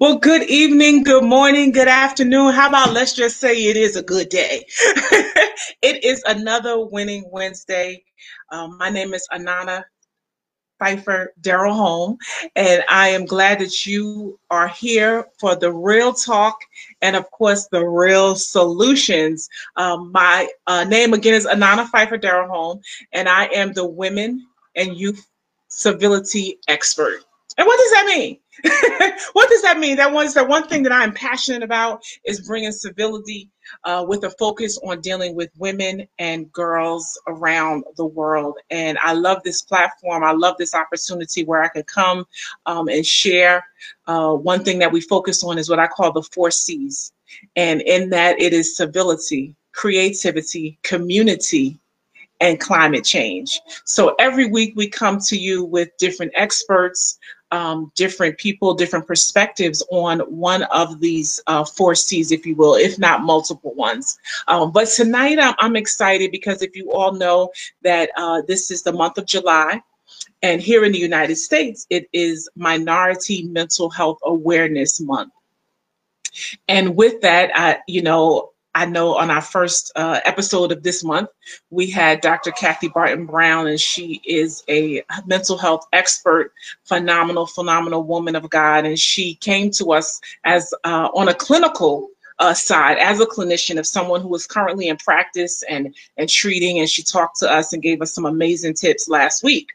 Well, good evening, good morning, good afternoon. How about let's just say it is a good day? it is another winning Wednesday. Um, my name is Anana Pfeiffer Daryl Home, and I am glad that you are here for the real talk and, of course, the real solutions. Um, my uh, name again is Anana Pfeiffer Daryl Home, and I am the Women and Youth Civility Expert. And what does that mean? what does that mean? That one is the one thing that I'm passionate about is bringing civility uh, with a focus on dealing with women and girls around the world. And I love this platform. I love this opportunity where I can come um, and share. Uh, one thing that we focus on is what I call the four C's. And in that, it is civility, creativity, community, and climate change. So every week we come to you with different experts, um, different people, different perspectives on one of these uh, four C's, if you will, if not multiple ones. Um, but tonight I'm, I'm, excited because if you all know that uh, this is the month of July, and here in the United States, it is Minority Mental Health Awareness Month. And with that, I, you know, I know on our first uh, episode of this month, we had Dr. Kathy Barton Brown, and she is a mental health expert, phenomenal, phenomenal woman of God. And she came to us as uh, on a clinical uh, side as a clinician of someone who is currently in practice and and treating. And she talked to us and gave us some amazing tips last week.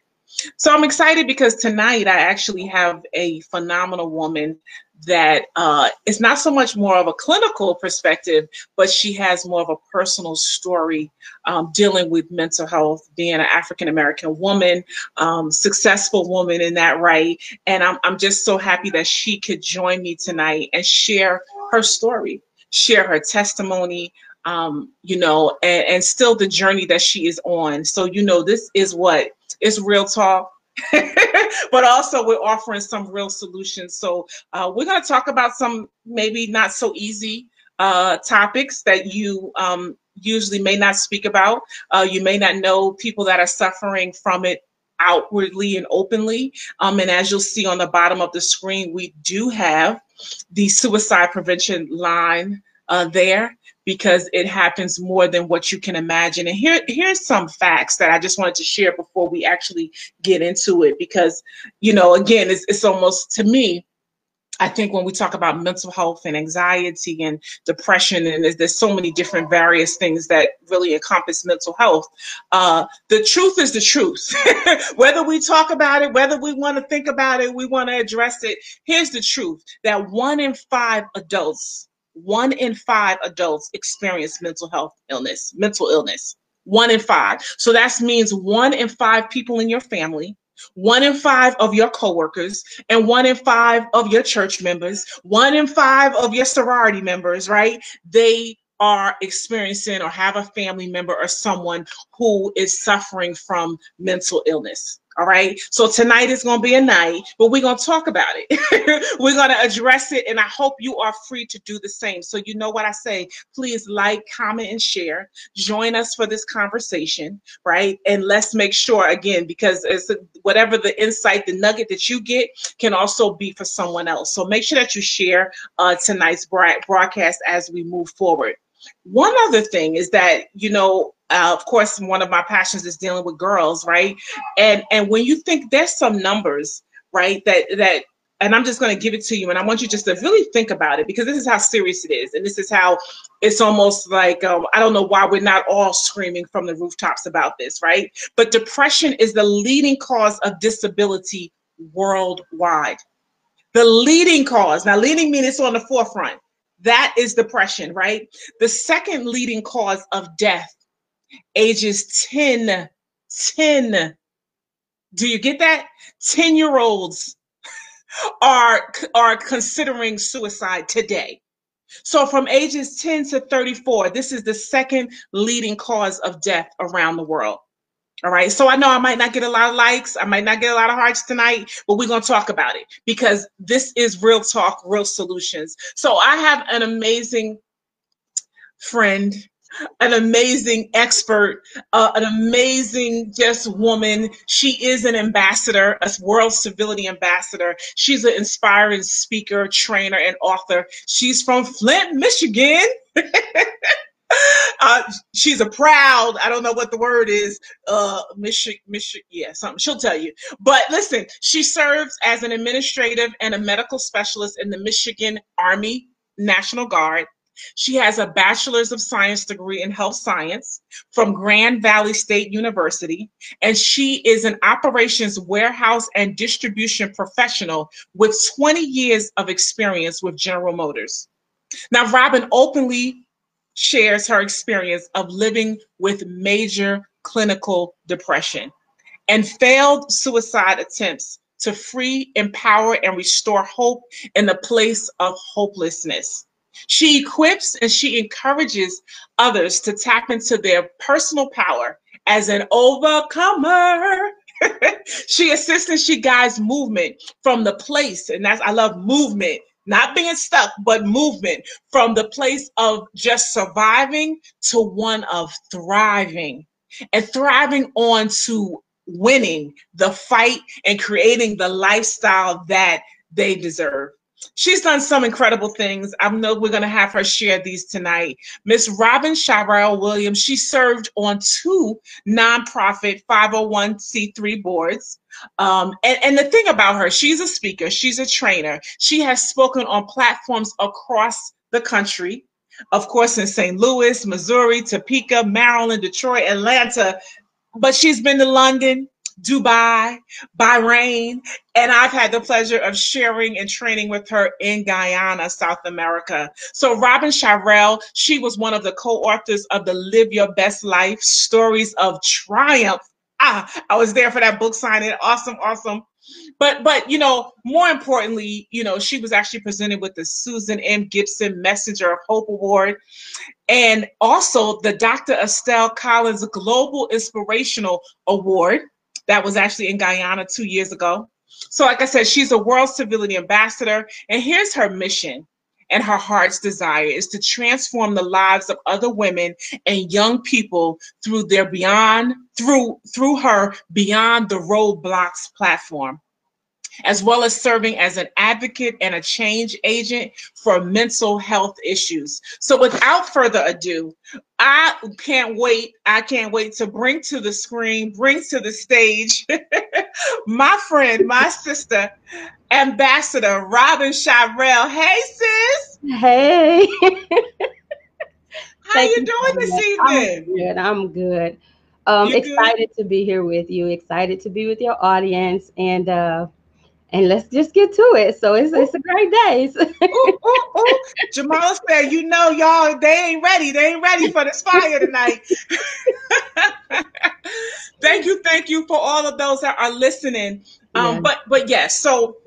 So I'm excited because tonight I actually have a phenomenal woman that uh, it's not so much more of a clinical perspective, but she has more of a personal story um, dealing with mental health, being an African American woman, um, successful woman in that right. And I'm, I'm just so happy that she could join me tonight and share her story, share her testimony. Um, you know, and, and still the journey that she is on. So, you know, this is what it's real talk but also we're offering some real solutions. So uh, we're going to talk about some maybe not so easy uh, topics that you um, usually may not speak about. Uh, you may not know people that are suffering from it outwardly and openly. Um, and as you'll see on the bottom of the screen, we do have the suicide prevention line uh, there because it happens more than what you can imagine. And here, here's some facts that I just wanted to share before we actually get into it, because, you know, again, it's, it's almost to me, I think when we talk about mental health and anxiety and depression, and there's, there's so many different various things that really encompass mental health, uh, the truth is the truth. whether we talk about it, whether we want to think about it, we want to address it, here's the truth that one in five adults one in five adults experience mental health illness, mental illness. One in five. So that means one in five people in your family, one in five of your coworkers, and one in five of your church members, one in five of your sorority members, right? They are experiencing or have a family member or someone who is suffering from mental illness. All right. So tonight is going to be a night, but we're going to talk about it. we're going to address it. And I hope you are free to do the same. So, you know what I say? Please like, comment, and share. Join us for this conversation. Right. And let's make sure, again, because it's whatever the insight, the nugget that you get can also be for someone else. So make sure that you share uh, tonight's broadcast as we move forward. One other thing is that, you know, uh, of course, one of my passions is dealing with girls, right? And and when you think there's some numbers, right, that that and I'm just going to give it to you, and I want you just to really think about it because this is how serious it is, and this is how it's almost like um, I don't know why we're not all screaming from the rooftops about this, right? But depression is the leading cause of disability worldwide. The leading cause. Now, leading means it's on the forefront. That is depression, right? The second leading cause of death ages 10, 10. Do you get that? 10 year olds are, are considering suicide today. So from ages 10 to 34, this is the second leading cause of death around the world. All right. So I know I might not get a lot of likes. I might not get a lot of hearts tonight, but we're going to talk about it because this is real talk, real solutions. So I have an amazing friend an amazing expert, uh, an amazing just woman. She is an ambassador, a world civility ambassador. She's an inspiring speaker, trainer, and author. She's from Flint, Michigan. uh, she's a proud, I don't know what the word is, uh, Michigan, Michigan, yeah, something. She'll tell you. But listen, she serves as an administrative and a medical specialist in the Michigan Army National Guard. She has a bachelor's of science degree in health science from Grand Valley State University, and she is an operations warehouse and distribution professional with 20 years of experience with General Motors. Now, Robin openly shares her experience of living with major clinical depression and failed suicide attempts to free, empower, and restore hope in the place of hopelessness. She equips and she encourages others to tap into their personal power as an overcomer. she assists and she guides movement from the place, and that's I love movement, not being stuck, but movement from the place of just surviving to one of thriving and thriving on to winning the fight and creating the lifestyle that they deserve. She's done some incredible things. I know we're going to have her share these tonight. Miss Robin Sharrell Williams, she served on two nonprofit 501c3 boards. Um, and, and the thing about her, she's a speaker, she's a trainer. She has spoken on platforms across the country. Of course, in St. Louis, Missouri, Topeka, Maryland, Detroit, Atlanta, but she's been to London, Dubai, Bahrain, and I've had the pleasure of sharing and training with her in Guyana, South America. So Robin Sharrell, she was one of the co-authors of the Live Your Best Life Stories of Triumph. Ah, I was there for that book signing. Awesome, awesome. But but you know, more importantly, you know, she was actually presented with the Susan M. Gibson Messenger of Hope Award and also the Dr. Estelle Collins Global Inspirational Award that was actually in Guyana two years ago. So, like I said, she's a World Civility Ambassador, and here's her mission and her heart's desire is to transform the lives of other women and young people through their beyond through through her beyond the roadblocks platform as well as serving as an advocate and a change agent for mental health issues. So, without further ado, I can't wait. I can't wait to bring to the screen, bring to the stage my friend, my sister, Ambassador Robin Sharrell. Hey, sis. Hey. How Thank you doing this evening? I'm good. I'm good. Um, excited good? to be here with you. Excited to be with your audience, and uh, and let's just get to it. So it's, it's a great day. ooh, ooh, ooh. Jamal said, you know, y'all, they ain't ready. They ain't ready for this fire tonight. thank you, thank you for all of those that are listening. Um, yeah. but but yes, so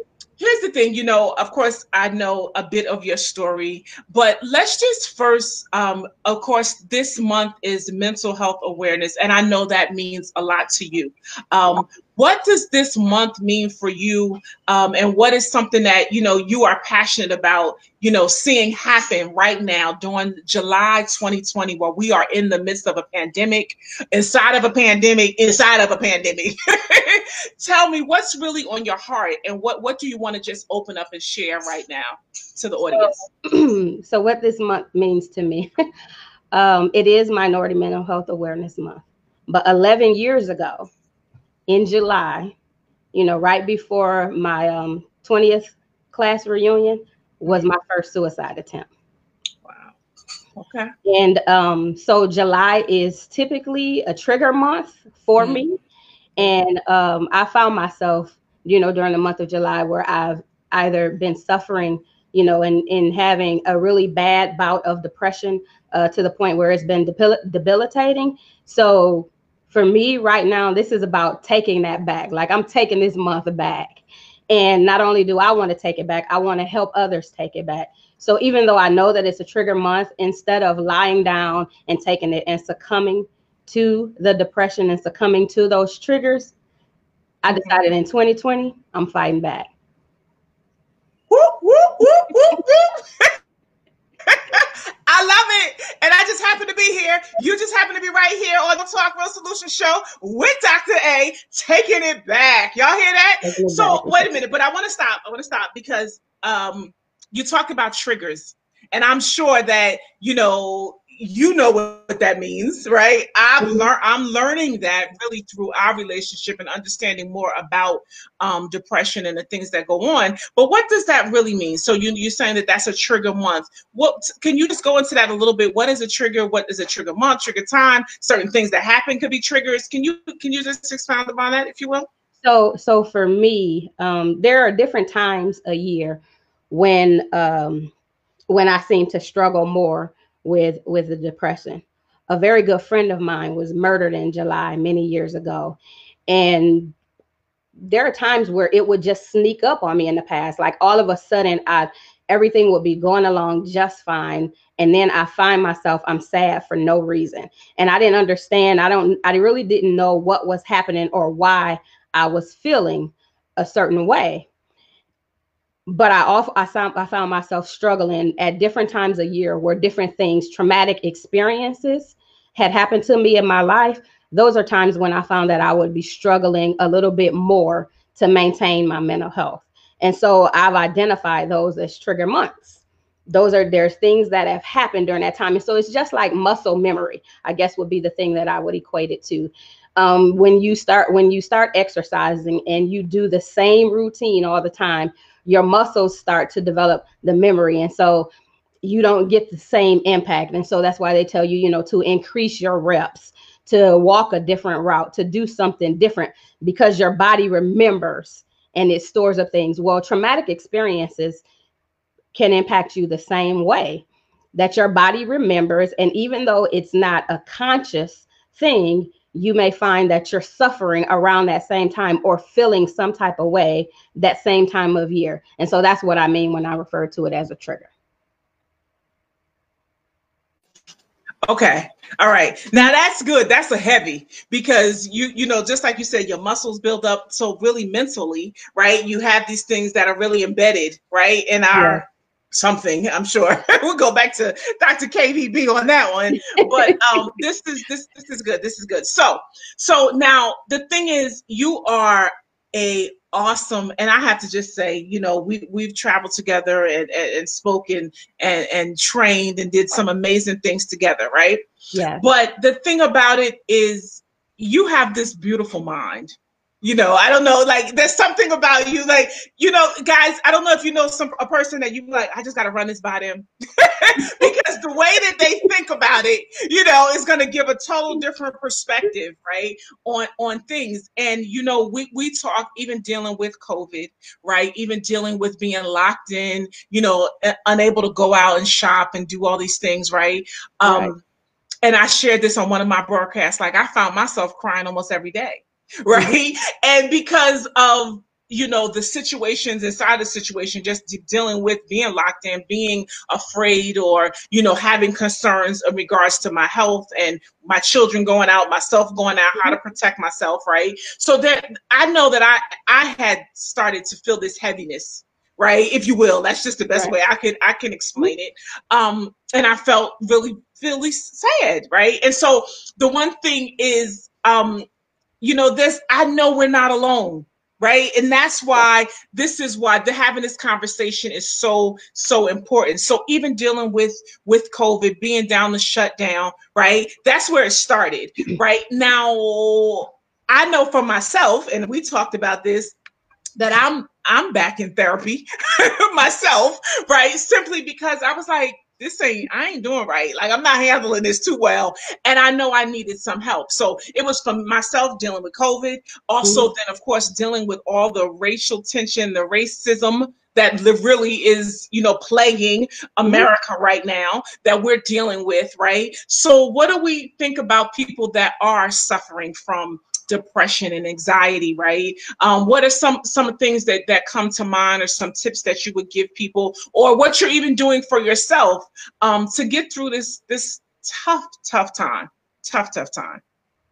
here's the thing you know of course i know a bit of your story but let's just first um, of course this month is mental health awareness and i know that means a lot to you um, what does this month mean for you? Um, and what is something that you know you are passionate about you know seeing happen right now during july 2020 while we are in the midst of a pandemic inside of a pandemic inside of a pandemic? Tell me what's really on your heart and what what do you want to just open up and share right now to the audience? so, so what this month means to me um, it is minority mental health awareness month. But 11 years ago in July, you know, right before my um, 20th class reunion, was my first suicide attempt. Wow. Okay. And um, so July is typically a trigger month for mm-hmm. me. And um, I found myself, you know, during the month of July where I've either been suffering, you know, and, and having a really bad bout of depression uh, to the point where it's been debil- debilitating. So for me right now, this is about taking that back. Like I'm taking this month back. And not only do I want to take it back, I want to help others take it back. So even though I know that it's a trigger month, instead of lying down and taking it and succumbing to the depression and succumbing to those triggers, I decided in 2020, I'm fighting back. I love it. And I just happen to be here. You just happen to be right here on the Talk Real Solution Show with Dr. A, taking it back. Y'all hear that? So wait a minute, but I want to stop. I want to stop because um, you talk about triggers, and I'm sure that you know you know what that means, right? I've mm-hmm. learned I'm learning that really through our relationship and understanding more about um, depression and the things that go on. But what does that really mean? So you you're saying that that's a trigger month. What can you just go into that a little bit? What is a trigger? What is a trigger month? Trigger time? Certain things that happen could be triggers. Can you can you just expound upon that, if you will? So so for me, um, there are different times a year when um, when I seem to struggle more with with the depression. A very good friend of mine was murdered in July many years ago, and there are times where it would just sneak up on me in the past. Like all of a sudden, I everything would be going along just fine, and then I find myself I'm sad for no reason, and I didn't understand. I don't. I really didn't know what was happening or why I was feeling a certain way but I also I found I found myself struggling at different times a year where different things, traumatic experiences had happened to me in my life. Those are times when I found that I would be struggling a little bit more to maintain my mental health. And so I've identified those as trigger months. Those are there's things that have happened during that time. And so it's just like muscle memory, I guess would be the thing that I would equate it to. Um, when you start when you start exercising and you do the same routine all the time, your muscles start to develop the memory. And so you don't get the same impact. And so that's why they tell you, you know, to increase your reps, to walk a different route, to do something different because your body remembers and it stores up things. Well, traumatic experiences can impact you the same way that your body remembers. And even though it's not a conscious thing, you may find that you're suffering around that same time or feeling some type of way that same time of year. And so that's what I mean when I refer to it as a trigger. Okay. All right. Now that's good. That's a heavy because you you know just like you said your muscles build up so really mentally, right? You have these things that are really embedded, right? In our something i'm sure. We'll go back to dr kvb on that one. But um this is this this is good. This is good. So so now the thing is you are a awesome and i have to just say you know we we've traveled together and and, and spoken and and trained and did some amazing things together right? Yeah but the thing about it is you have this beautiful mind you know i don't know like there's something about you like you know guys i don't know if you know some a person that you like i just got to run this by them. Because the way that they think about it you know is going to give a total different perspective right on on things. And you know we we talk even dealing with covid right even dealing with being locked in you know unable to go out and shop and do all these things right? Um right. and i shared this on one of my broadcasts like i found myself crying almost every day right? And because of you know the situations inside the situation just de- dealing with being locked in being afraid or you know having concerns in regards to my health and my children going out myself going out how to mm-hmm. protect myself right? So that i know that i i had started to feel this heaviness right? If you will. That's just the best right. way i could i can explain it. Um and i felt really really sad right? And so the one thing is um you know, this, I know we're not alone right? And that's why this is why the having this conversation is so so important. So even dealing with with covid being down the shutdown right? That's where it started right? Now i know for myself and we talked about this that i'm i'm back in therapy myself right? Simply because i was like this ain't I ain't doing right. Like I'm not handling this too well. And I know I needed some help. So it was for myself dealing with COVID. Also, mm-hmm. then of course dealing with all the racial tension, the racism that really is, you know, plaguing mm-hmm. America right now that we're dealing with, right? So what do we think about people that are suffering from depression and anxiety, right? Um, what are some some things that that come to mind, or some tips that you would give people, or what you're even doing for yourself um, to get through this this tough tough time, tough tough time?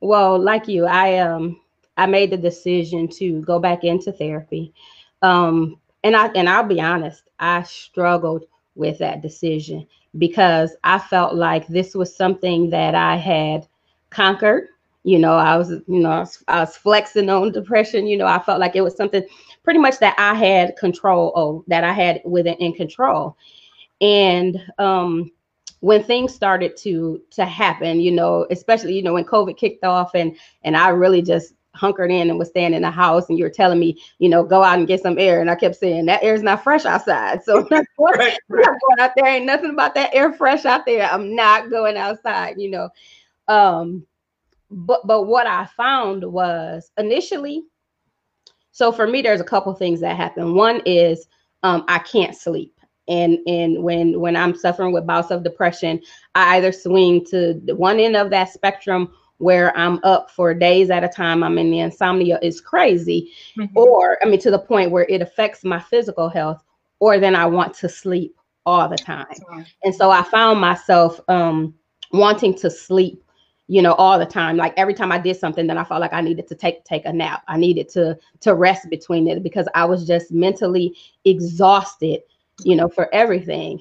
Well, like you, I um I made the decision to go back into therapy, um, and I and I'll be honest, I struggled with that decision because I felt like this was something that I had conquered. You know, I was, you know, I was, I was flexing on depression. You know, I felt like it was something pretty much that I had control of, that I had within in control. And um, when things started to to happen, you know, especially you know when COVID kicked off and and I really just hunkered in and was staying in the house and you were telling me, you know, go out and get some air. And I kept saying that air is not fresh outside. So I'm going, not going out there. Ain't nothing about that air fresh out there. I'm not going outside, you know. Um, but but what I found was initially, so for me, there's a couple things that happen. One is um, I can't sleep. And and when when I'm suffering with bouts of depression, I either swing to the one end of that spectrum where I'm up for days at a time. I'm in the insomnia is crazy, mm-hmm. or I mean, to the point where it affects my physical health, or then I want to sleep all the time. And so I found myself um, wanting to sleep, you know, all the time. Like every time I did something, then I felt like I needed to take take a nap. I needed to to rest between it because I was just mentally exhausted, you know, for everything.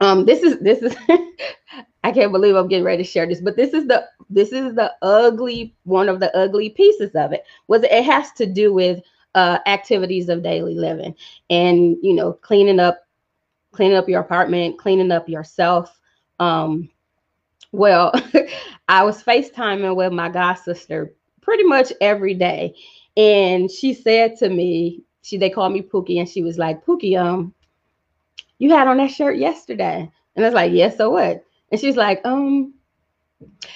Um, this is this is I can't believe I'm getting ready to share this, but this is the this is the ugly one of the ugly pieces of it. Was it has to do with uh, activities of daily living and you know cleaning up, cleaning up your apartment, cleaning up yourself. Um, well, I was FaceTiming with my god sister pretty much every day, and she said to me, she they called me Pookie, and she was like, Pookie, um, you had on that shirt yesterday, and I was like, yes, yeah, so what? And she's like, um,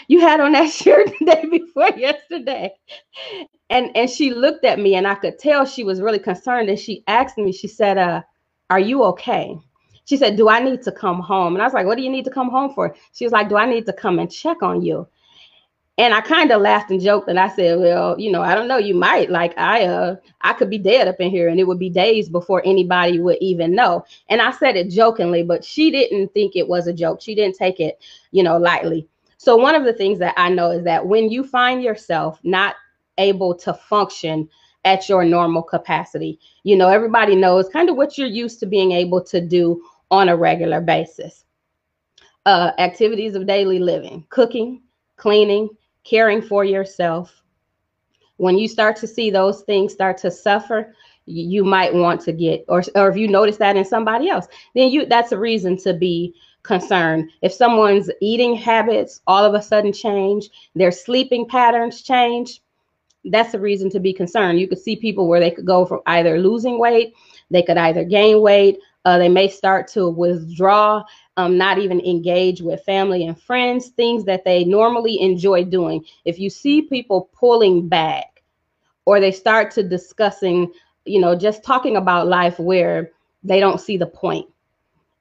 you had on that shirt the day before yesterday. And and she looked at me and I could tell she was really concerned. And she asked me, she said, uh, are you okay? She said, Do I need to come home? And I was like, What do you need to come home for? She was like, Do I need to come and check on you? and I kind of laughed and joked and I said, well, you know, I don't know, you might like I uh I could be dead up in here and it would be days before anybody would even know. And I said it jokingly, but she didn't think it was a joke. She didn't take it, you know, lightly. So one of the things that I know is that when you find yourself not able to function at your normal capacity, you know, everybody knows kind of what you're used to being able to do on a regular basis. Uh, activities of daily living, cooking, cleaning, caring for yourself. When you start to see those things start to suffer, you might want to get or or if you notice that in somebody else, then you that's a reason to be concerned. If someone's eating habits all of a sudden change, their sleeping patterns change, that's a reason to be concerned. You could see people where they could go from either losing weight, they could either gain weight, uh, they may start to withdraw um, not even engage with family and friends, things that they normally enjoy doing. If you see people pulling back or they start to discussing, you know, just talking about life where they don't see the point,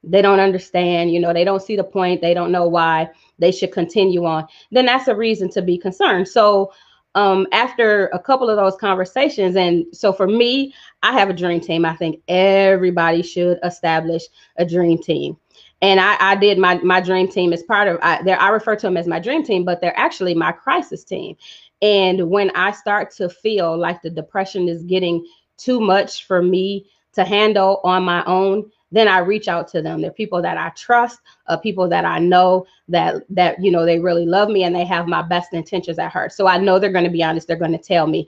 they don't understand, you know, they don't see the point, they don't know why they should continue on, then that's a reason to be concerned. So, um, after a couple of those conversations, and so for me, I have a dream team. I think everybody should establish a dream team and I, I did my my dream team as part of I, there. I refer to them as my dream team, but they're actually my crisis team. And when I start to feel like the depression is getting too much for me to handle on my own, then I reach out to them. They're people that I trust, uh, people that I know that that you know they really love me and they have my best intentions at heart. So I know they're going to be honest. They're going to tell me.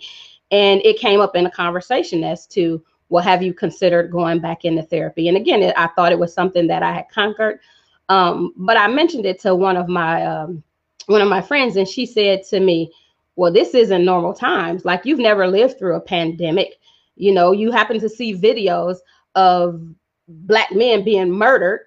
And it came up in a conversation as to well, have you considered going back into therapy? And again, it, I thought it was something that I had conquered. Um, but I mentioned it to one of my um, one of my friends, and she said to me, "Well, this isn't normal times. Like you've never lived through a pandemic. You know, you happen to see videos of black men being murdered.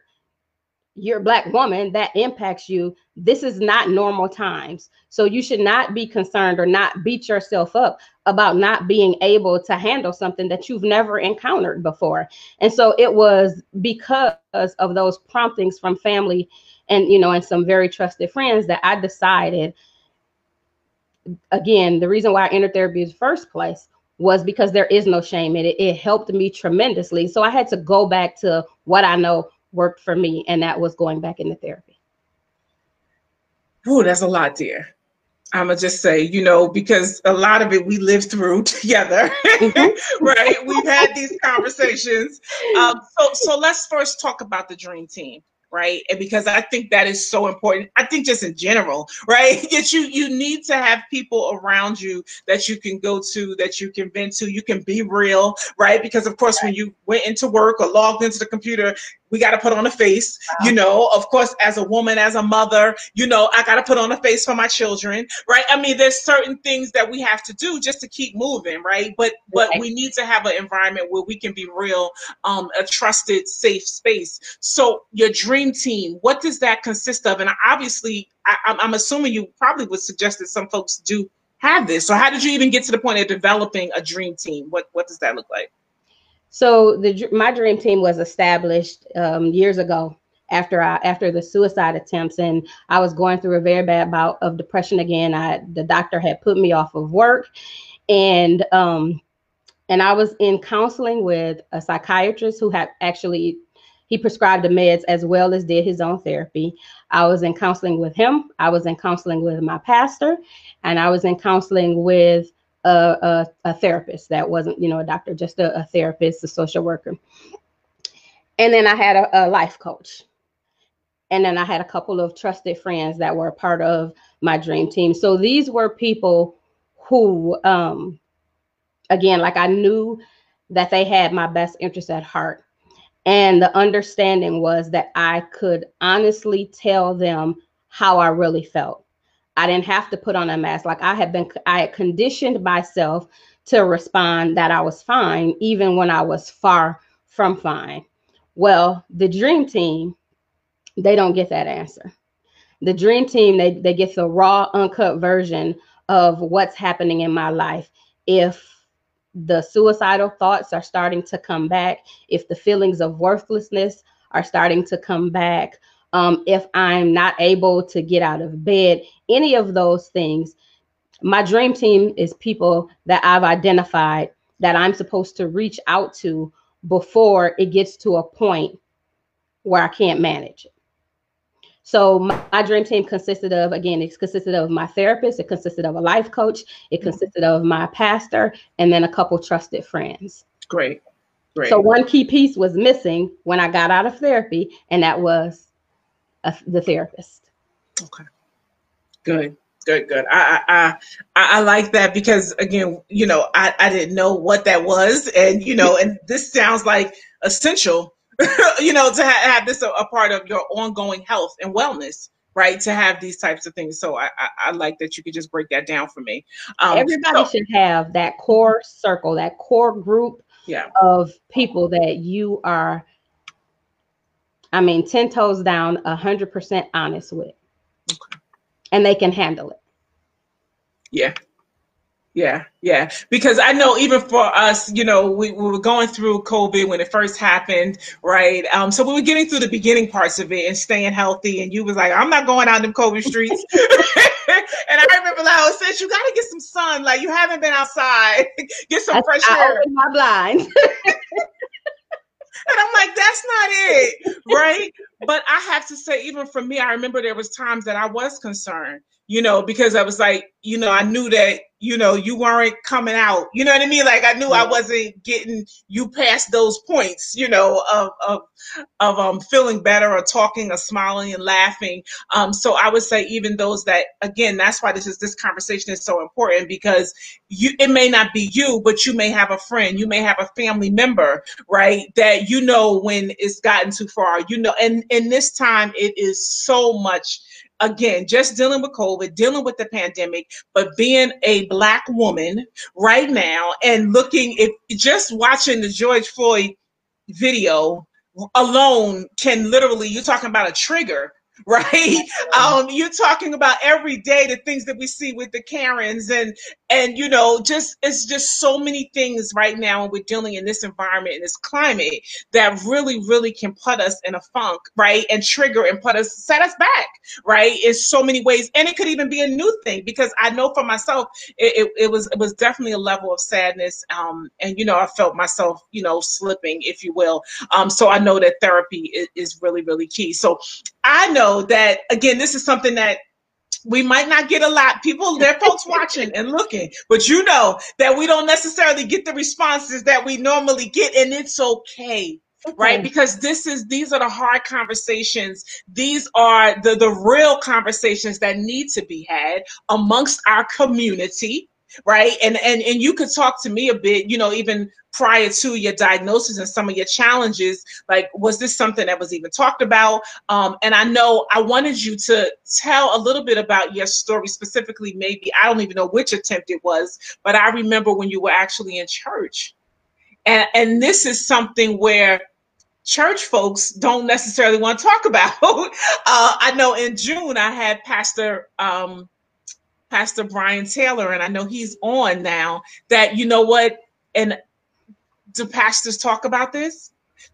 You're a black woman that impacts you. This is not normal times. So you should not be concerned or not beat yourself up about not being able to handle something that you've never encountered before. And so it was because of those promptings from family and you know and some very trusted friends that i decided again the reason why i entered therapy in the first place was because there is no shame in it it helped me tremendously so i had to go back to what i know worked for me, and that was going back into therapy. Oh, that's a lot, dear. I'm gonna just say, you know, because a lot of it we lived through together, mm-hmm. right? We've had these conversations. Um, so, so let's first talk about the dream team right? And because i think that is so important i think just in general right? That you you need to have people around you that you can go to that you can vent to you can be real right? Because of course when you went into work or logged into the computer we got to put on a face wow. you know of course as a woman as a mother you know i got to put on a face for my children right? I mean there's certain things that we have to do just to keep moving right? But but we need to have an environment where we can be real um a trusted safe space. So your dream team what does that consist of? And obviously I, i'm assuming you probably would suggest that some folks do have this. So how did you even get to the point of developing a dream team? What what does that look like so the my dream team was established um, years ago after I after the suicide attempts, and I was going through a very bad bout of depression again. I the doctor had put me off of work, and um, and I was in counseling with a psychiatrist who had actually he prescribed the meds as well as did his own therapy. I was in counseling with him. I was in counseling with my pastor, and I was in counseling with a, a, a therapist that wasn't, you know, a doctor, just a, a therapist, a social worker. And then I had a, a life coach. And then I had a couple of trusted friends that were part of my dream team. So these were people who, um, again, like I knew that they had my best interest at heart. And the understanding was that I could honestly tell them how I really felt. I didn't have to put on a mask. Like I had been, I had conditioned myself to respond that I was fine, even when I was far from fine. Well, the dream team, they don't get that answer. The dream team, they, they get the raw, uncut version of what's happening in my life. If the suicidal thoughts are starting to come back, if the feelings of worthlessness are starting to come back, um, if I'm not able to get out of bed, any of those things. My dream team is people that I've identified that I'm supposed to reach out to before it gets to a point where I can't manage it. So my, my, dream team consisted of, again, it consisted of my therapist, it consisted of a life coach, it mm-hmm. consisted of my pastor, and then a couple trusted friends. Great. Great. So one key piece was missing when I got out of therapy, and that was a, the therapist. Okay. Good. Good, good. I, I I I like that because again, you know, I, I didn't know what that was, and you know, and this sounds like essential, you know, to ha- have this a, a, part of your ongoing health and wellness, right? To have these types of things. So I I, I like that you could just break that down for me. Um, Everybody so, should have that core circle, that core group yeah. of people that you are I mean, 10 toes down, 100% honest with. Okay. And they can handle it. Yeah. Yeah, yeah. Because I know even for us, you know, we, we were going through COVID when it first happened, right? Um, so we were getting through the beginning parts of it and staying healthy. And you was like, I'm not going out in COVID streets. and I remember like, I said, you got to get some sun. Like you haven't been outside. get some I, fresh I air. my blinds. And I'm like, that's not it, right? But I have to say, even for me, I remember there was times that I was concerned, you know, because I was like, you know, I knew that you know, you weren't coming out. You know what I mean? Like I knew I wasn't getting you past those points, you know, of of of um feeling better or talking or smiling and laughing. Um, so I would say even those that again, that's why this is this conversation is so important because you it may not be you, but you may have a friend, you may have a family member, right? That you know when it's gotten too far. You know, and in this time it is so much again, just dealing with COVID, dealing with the pandemic, but being a black woman right now and looking if just watching the George Floyd video alone can literally you're talking about a trigger right? Um, you're talking about every day the things that we see with the Karens and and you know, just it's just so many things right now and we're dealing in this environment in this climate that really, really can put us in a funk, right? And trigger and put us set us back, right? In so many ways. And it could even be a new thing because I know for myself it, it, it was it was definitely a level of sadness. Um, and you know, I felt myself, you know, slipping, if you will. Um, so I know that therapy is, is really, really key. So I know that again, this is something that we might not get a lot. People, there are folks watching and looking, but you know that we don't necessarily get the responses that we normally get, and it's okay. Okay. right because this is these are the hard conversations these are the the real conversations that need to be had amongst our community right? And and and you could talk to me a bit you know even prior to your diagnosis and some of your challenges like was this something that was even talked about? Um, and i know i wanted you to tell a little bit about your story specifically maybe i don't even know which attempt it was but i remember when you were actually in church. And and this is something where church folks don't necessarily want to talk about. Uh, i know in june i had pastor um, pastor brian taylor and i know he's on now that you know what and do pastors talk about this?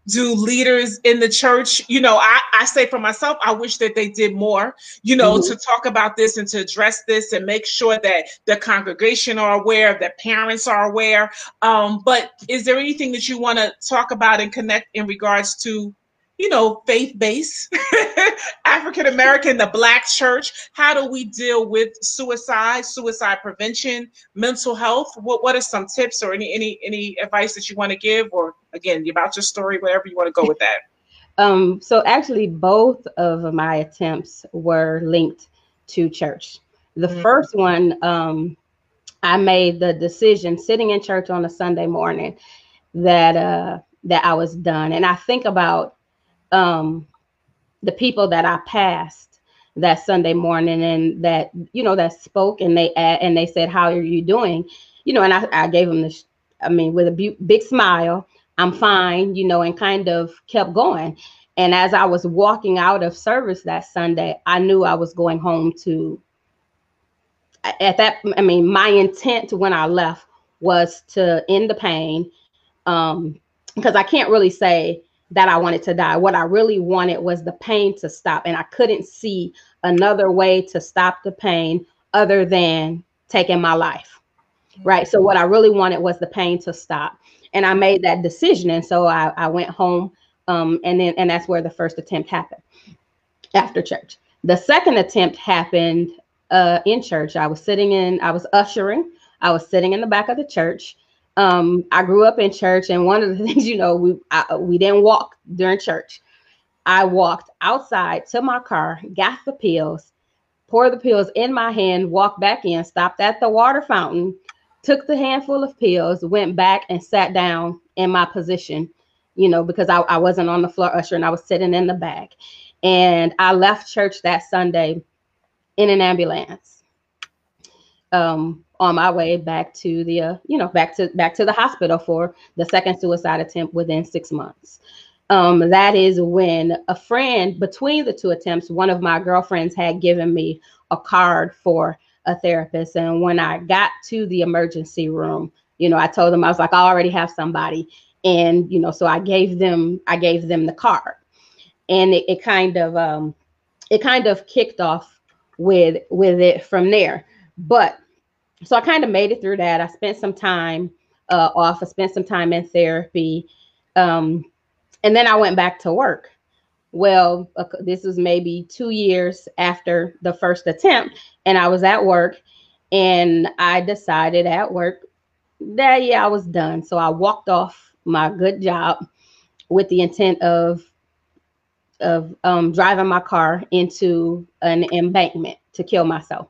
Do leaders in the church, you know, I, I say for myself, I wish that they did more, you know, mm-hmm. to talk about this and to address this and make sure that the congregation are aware, that parents are aware. Um, but is there anything that you want to talk about and connect in regards to you know, faith based, African American, the Black church. How do we deal with suicide, suicide prevention, mental health? What What are some tips or any any any advice that you want to give? Or again, about your story, wherever you want to go with that. Um, so actually, both of my attempts were linked to church. The mm-hmm. first one, um, I made the decision sitting in church on a Sunday morning that uh, that I was done, and I think about um, the people that I passed that Sunday morning and that you know that spoke and they and they said how are you doing? You know and I, I gave them this I mean with a big smile I'm fine you know and kind of kept going. And as I was walking out of service that Sunday I knew I was going home to at that I mean my intent when I left was to end the pain um because I can't really say that I wanted to die. What I really wanted was the pain to stop. And I couldn't see another way to stop the pain other than taking my life. Right. So, what I really wanted was the pain to stop. And I made that decision. And so I, I went home. Um, and then, and that's where the first attempt happened after church. The second attempt happened uh, in church. I was sitting in, I was ushering, I was sitting in the back of the church um, I grew up in church, and one of the things, you know, we I, we didn't walk during church. I walked outside to my car, got the pills, poured the pills in my hand, walked back in, stopped at the water fountain, took the handful of pills, went back and sat down in my position, you know, because I, I wasn't on the floor usher and I was sitting in the back. And I left church that Sunday in an ambulance. Um, on my way back to the uh, you know back to back to the hospital for the second suicide attempt within six months. Um, that is when a friend between the two attempts one of my girlfriends had given me a card for a therapist. And when i got to the emergency room you know i told them i was like i already have somebody. And you know so i gave them i gave them the card. And it, it kind of um it kind of kicked off with with it from there. But so I kind of made it through that. I spent some time uh, off. I spent some time in therapy, um, and then I went back to work. Well, uh, this was maybe two years after the first attempt, and I was at work, and I decided at work that yeah, I was done. So I walked off my good job with the intent of of um, driving my car into an embankment to kill myself.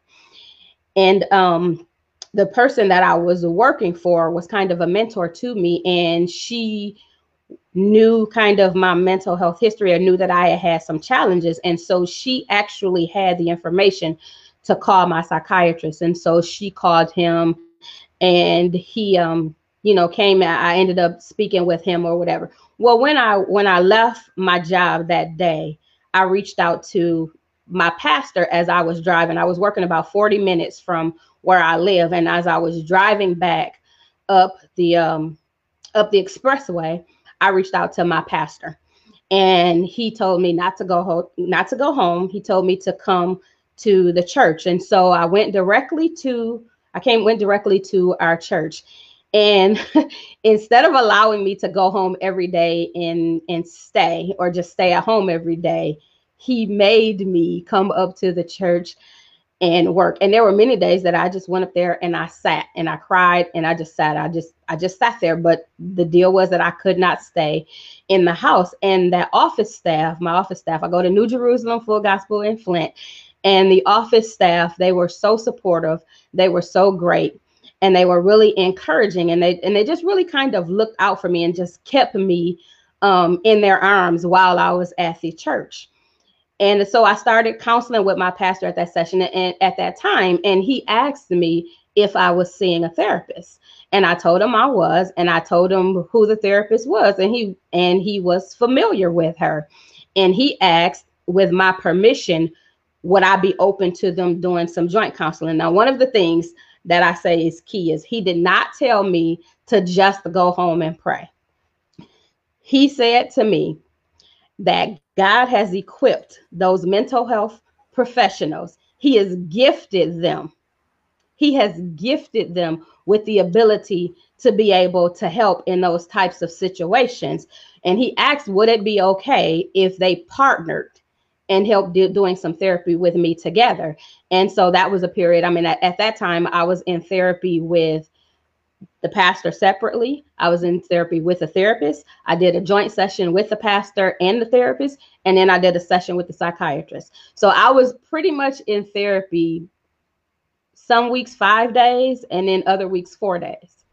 And um, the person that I was working for was kind of a mentor to me, and she knew kind of my mental health history and knew that I had had some challenges. And so she actually had the information to call my psychiatrist. And so she called him and he um you know came I ended up speaking with him or whatever. Well, when I when I left my job that day, I reached out to my pastor as I was driving. I was working about 40 minutes from where I live. And as I was driving back up the um, up the expressway, I reached out to my pastor, and he told me not to go home. Not to go home. He told me to come to the church, and so I went directly to. I came went directly to our church, and instead of allowing me to go home every day and and stay or just stay at home every day, he made me come up to the church and work. And there were many days that I just went up there and I sat and I cried and I just sat. I just I just sat there. But the deal was that I could not stay in the house. And that office staff, my office staff, I go to New Jerusalem Full Gospel in Flint, and the office staff, they were so supportive. They were so great. And they were really encouraging and they and they just really kind of looked out for me and just kept me um, in their arms while I was at the church. And so I started counseling with my pastor at that session and at that time, and he asked me if I was seeing a therapist. And I told him I was, and I told him who the therapist was, and he and he was familiar with her. And he asked, with my permission, would I be open to them doing some joint counseling? Now, one of the things that I say is key is he did not tell me to just go home and pray. He said to me that God has equipped those mental health professionals. He has gifted them. He has gifted them with the ability to be able to help in those types of situations. And he asked, would it be okay if they partnered and helped do, doing some therapy with me together? And so that was a period. I mean, at, at that time, I was in therapy with the pastor separately. I was in therapy with a therapist. I did a joint session with the pastor and the therapist, and then I did a session with the psychiatrist. So I was pretty much in therapy some weeks 5 days and then other weeks 4 days.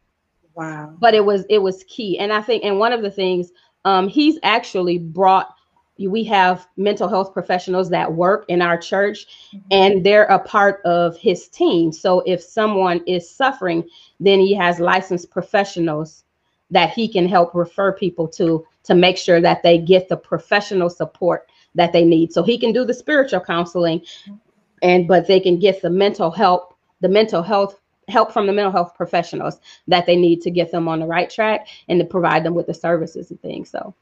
Wow. But it was it was key. And I think and one of the things um he's actually brought we have mental health professionals that work in our church mm-hmm. and they're a part of his team. So if someone is suffering then he has licensed professionals that he can help refer people to to make sure that they get the professional support that they need. So he can do the spiritual counseling and but they can get the mental help the mental health help from the mental health professionals that they need to get them on the right track and to provide them with the services and things. So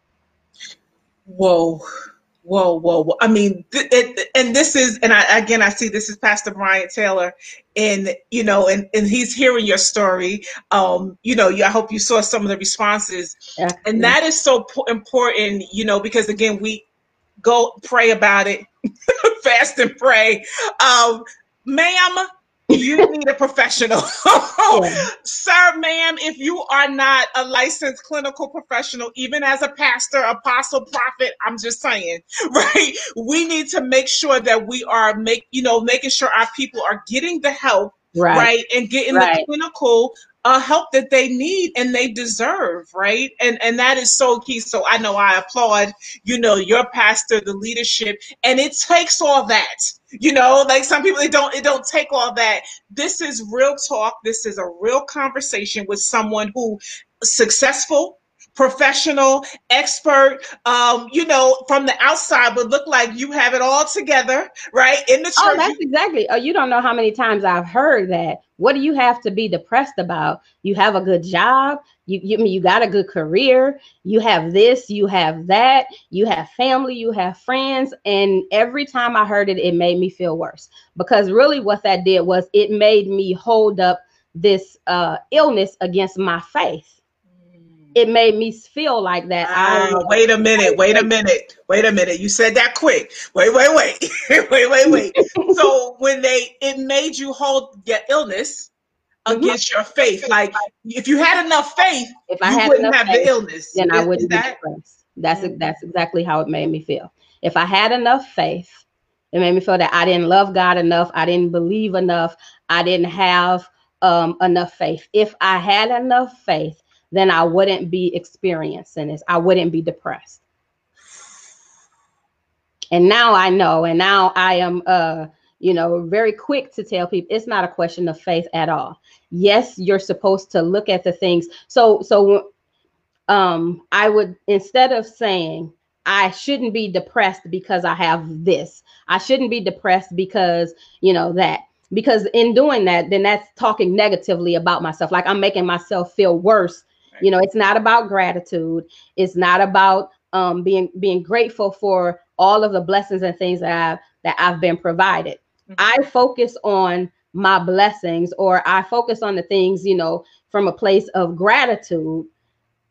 Whoa. Whoa, whoa, whoa. I mean, th- it, and this is, and I, again, I see this is Pastor Brian Taylor, and, you know, and, and he's hearing your story. Um, you know, you, I hope you saw some of the responses. Yeah. And that is so important, you know, because again, we go pray about it, fast and pray. Um, ma'am, you need a professional. Sir, ma'am, if you are not a licensed clinical professional, even as a pastor, apostle, prophet, I'm just saying, right? We need to make sure that we are make, you know, making sure our people are getting the help, right, right? and getting right. the clinical uh, help that they need and they deserve, right? And and that is so key. So I know I applaud, you know, your pastor, the leadership, and it takes all that. You know, like some people, it don't it don't take all that. This is real talk. This is a real conversation with someone who successful professional, expert, um, you know, from the outside, would look like you have it all together, right? In the oh, church. Oh, that's exactly. Oh, you don't know how many times I've heard that. What do you have to be depressed about? You have a good job. You, you mean you got a good career. You have this. You have that. You have family. You have friends. And every time I heard it, it made me feel worse because really, what that did was it made me hold up this uh, illness against my faith it made me feel like that. Uh, I wait a minute, wait a minute, wait a minute. You said that quick. Wait, wait, wait, wait, wait, wait. so when they, it made you hold your illness. Against your faith. Like if you had enough faith, if I had wouldn't have faith, the illness. Then I wouldn't that? be depressed. That's mm-hmm. that's exactly how it made me feel. If I had enough faith, it made me feel that I didn't love God enough. I didn't believe enough. I didn't have um, enough faith. If I had enough faith, then I wouldn't be experiencing this. I wouldn't be depressed. And now I know, and now I am, uh, you know, very quick to tell people it's not a question of faith at all. Yes, you're supposed to look at the things. So, so, um, I would instead of saying I shouldn't be depressed because I have this, I shouldn't be depressed because you know that because in doing that then that's talking negatively about myself like i'm making myself feel worse you know, it's not about gratitude. It's not about um, being being grateful for all of the blessings and things that I've that I've been provided. Mm-hmm. I focus on my blessings or I focus on the things, you know, from a place of gratitude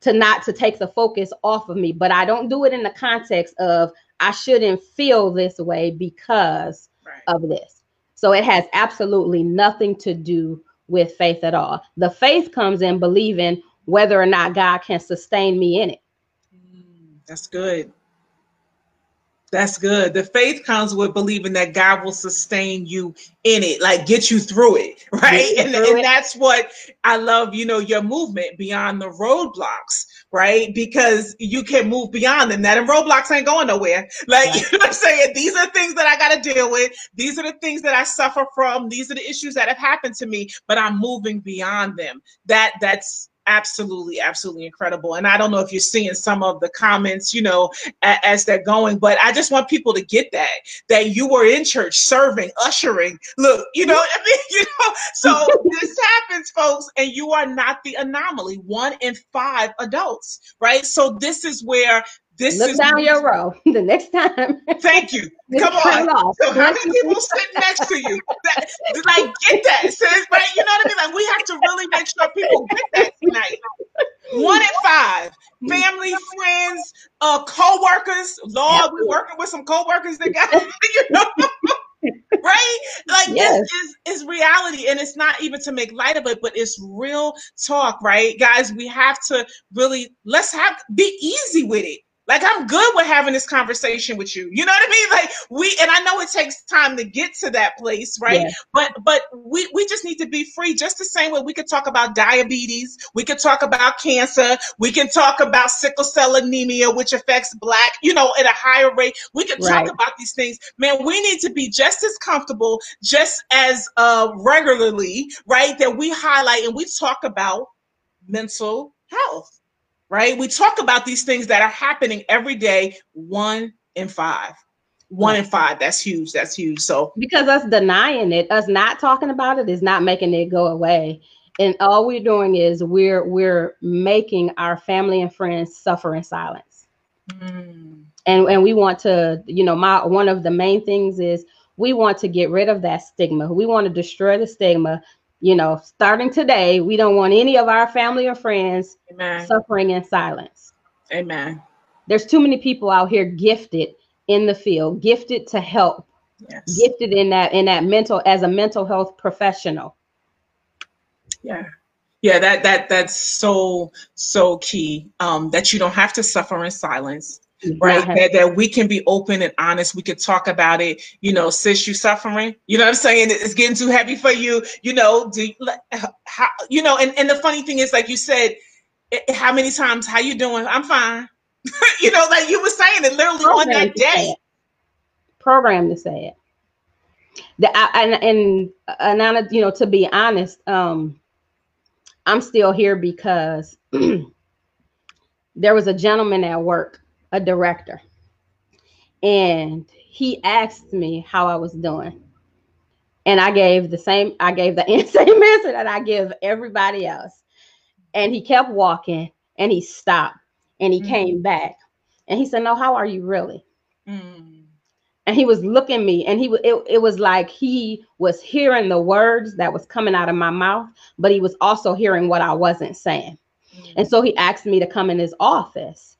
to not to take the focus off of me. But I don't do it in the context of I shouldn't feel this way because right. of this. So it has absolutely nothing to do with faith at all. The faith comes in believing whether or not God can sustain me in it. Mm, that's good. That's good. The faith comes with believing that God will sustain you in it, like get you through it, right? and, and it. that's what I love, you know, your movement beyond the roadblocks, right? Because you can move beyond them. That and roadblocks ain't going nowhere. Like, right. you know what I'm saying? These are things that I got to deal with. These are the things that I suffer from. These are the issues that have happened to me, but I'm moving beyond them. That that's absolutely absolutely incredible. And i don't know if you're seeing some of the comments you know as they're going but i just want people to get that that you were in church serving ushering. Look you know i mean? You know so this happens folks and you are not the anomaly. One in five adults right? So this is where this Look is down your row the next time. Thank you. Come on. So how many people sit next to you? That, like get that, sis, right? You know what I mean? Like we have to really make sure people get that tonight. One in five. Family, friends, uh, co-workers. Lord, we're working with some co-workers that got you know. right? Like yes. this is, is reality, and it's not even to make light of it, but it's real talk, right? Guys, we have to really let's have be easy with it. Like I'm good with having this conversation with you. You know what I mean? Like we and I know it takes time to get to that place, right? Yeah. But but we we just need to be free just the same way we could talk about diabetes, we could talk about cancer, we can talk about sickle cell anemia which affects black, you know, at a higher rate. We can right. talk about these things. Man, we need to be just as comfortable, just as uh regularly, right? That we highlight and we talk about mental health right? We talk about these things that are happening every day, one in five. One in five. That's huge. That's huge. So because us denying it, us not talking about it is not making it go away. And all we're doing is we're we're making our family and friends suffer in silence. Mm. And and we want to, you know, my one of the main things is we want to get rid of that stigma. We want to destroy the stigma you know, starting today, we don't want any of our family or friends Amen. suffering in silence. Amen. There's too many people out here gifted in the field, gifted to help, yes. gifted in that in that mental as a mental health professional. Yeah. Yeah, that that that's so so key. Um, that you don't have to suffer in silence right? That, that we can be open and honest. We could talk about it. You know, sis, you suffering. You know what I'm saying? It's getting too heavy for you. You know, do you, how, you know? And and the funny thing is, like you said, how many times? How you doing? I'm fine. you know, like you were saying it literally Program on that day. Program to say it. The, and and and you know, to be honest, um, I'm still here because there was a gentleman at work a director. And he asked me how I was doing. And I gave the same, I gave the same answer that I give everybody else. And he kept walking and he stopped and he mm. came back and he said, No, how are you really? Mm. And he was looking me and he it, it was like he was hearing the words that was coming out of my mouth, but he was also hearing what I wasn't saying. Mm. And so he asked me to come in his office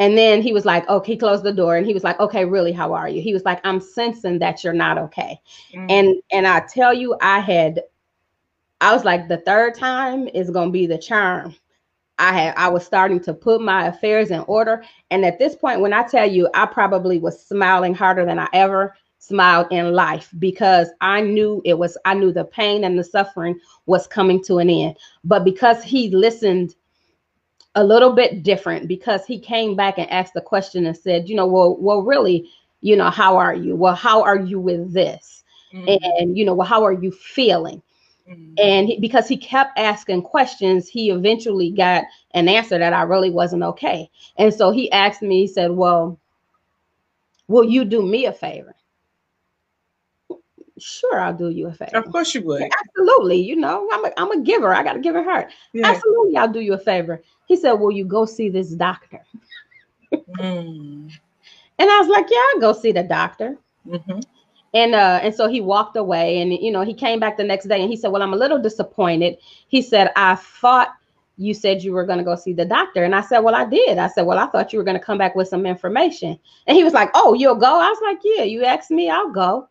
and then he was like, okay, he closed the door. And he was like, okay, really, how are you? He was like, I'm sensing that you're not okay. Mm-hmm. And and I tell you, I had, I was like, the third time is gonna be the charm. I had I was starting to put my affairs in order. And at this point, when I tell you, I probably was smiling harder than I ever smiled in life because I knew it was, I knew the pain and the suffering was coming to an end. But because he listened a little bit different because he came back and asked the question and said, you know, well, well, really, you know, how are you? Well, how are you with this? Mm-hmm. And you know, well, how are you feeling? Mm-hmm. And he, because he kept asking questions, he eventually got an answer that I really wasn't okay. And so he asked me, he said, Well, will you do me a favor? Sure, I'll do you a favor. Of course you would. Absolutely. You know, I'm a, I'm a giver. I got to give a heart. Yeah. Absolutely, I'll do you a favor. He said, Will you go see this doctor? mm. And I was like, Yeah, I'll go see the doctor. Mm-hmm. And uh, and so he walked away, and you know, he came back the next day, and he said, "Well, I'm a little disappointed." He said, "I thought you said you were going to go see the doctor," and I said, "Well, I did." I said, "Well, I thought you were going to come back with some information," and he was like, "Oh, you'll go?" I was like, "Yeah, you asked me, I'll go."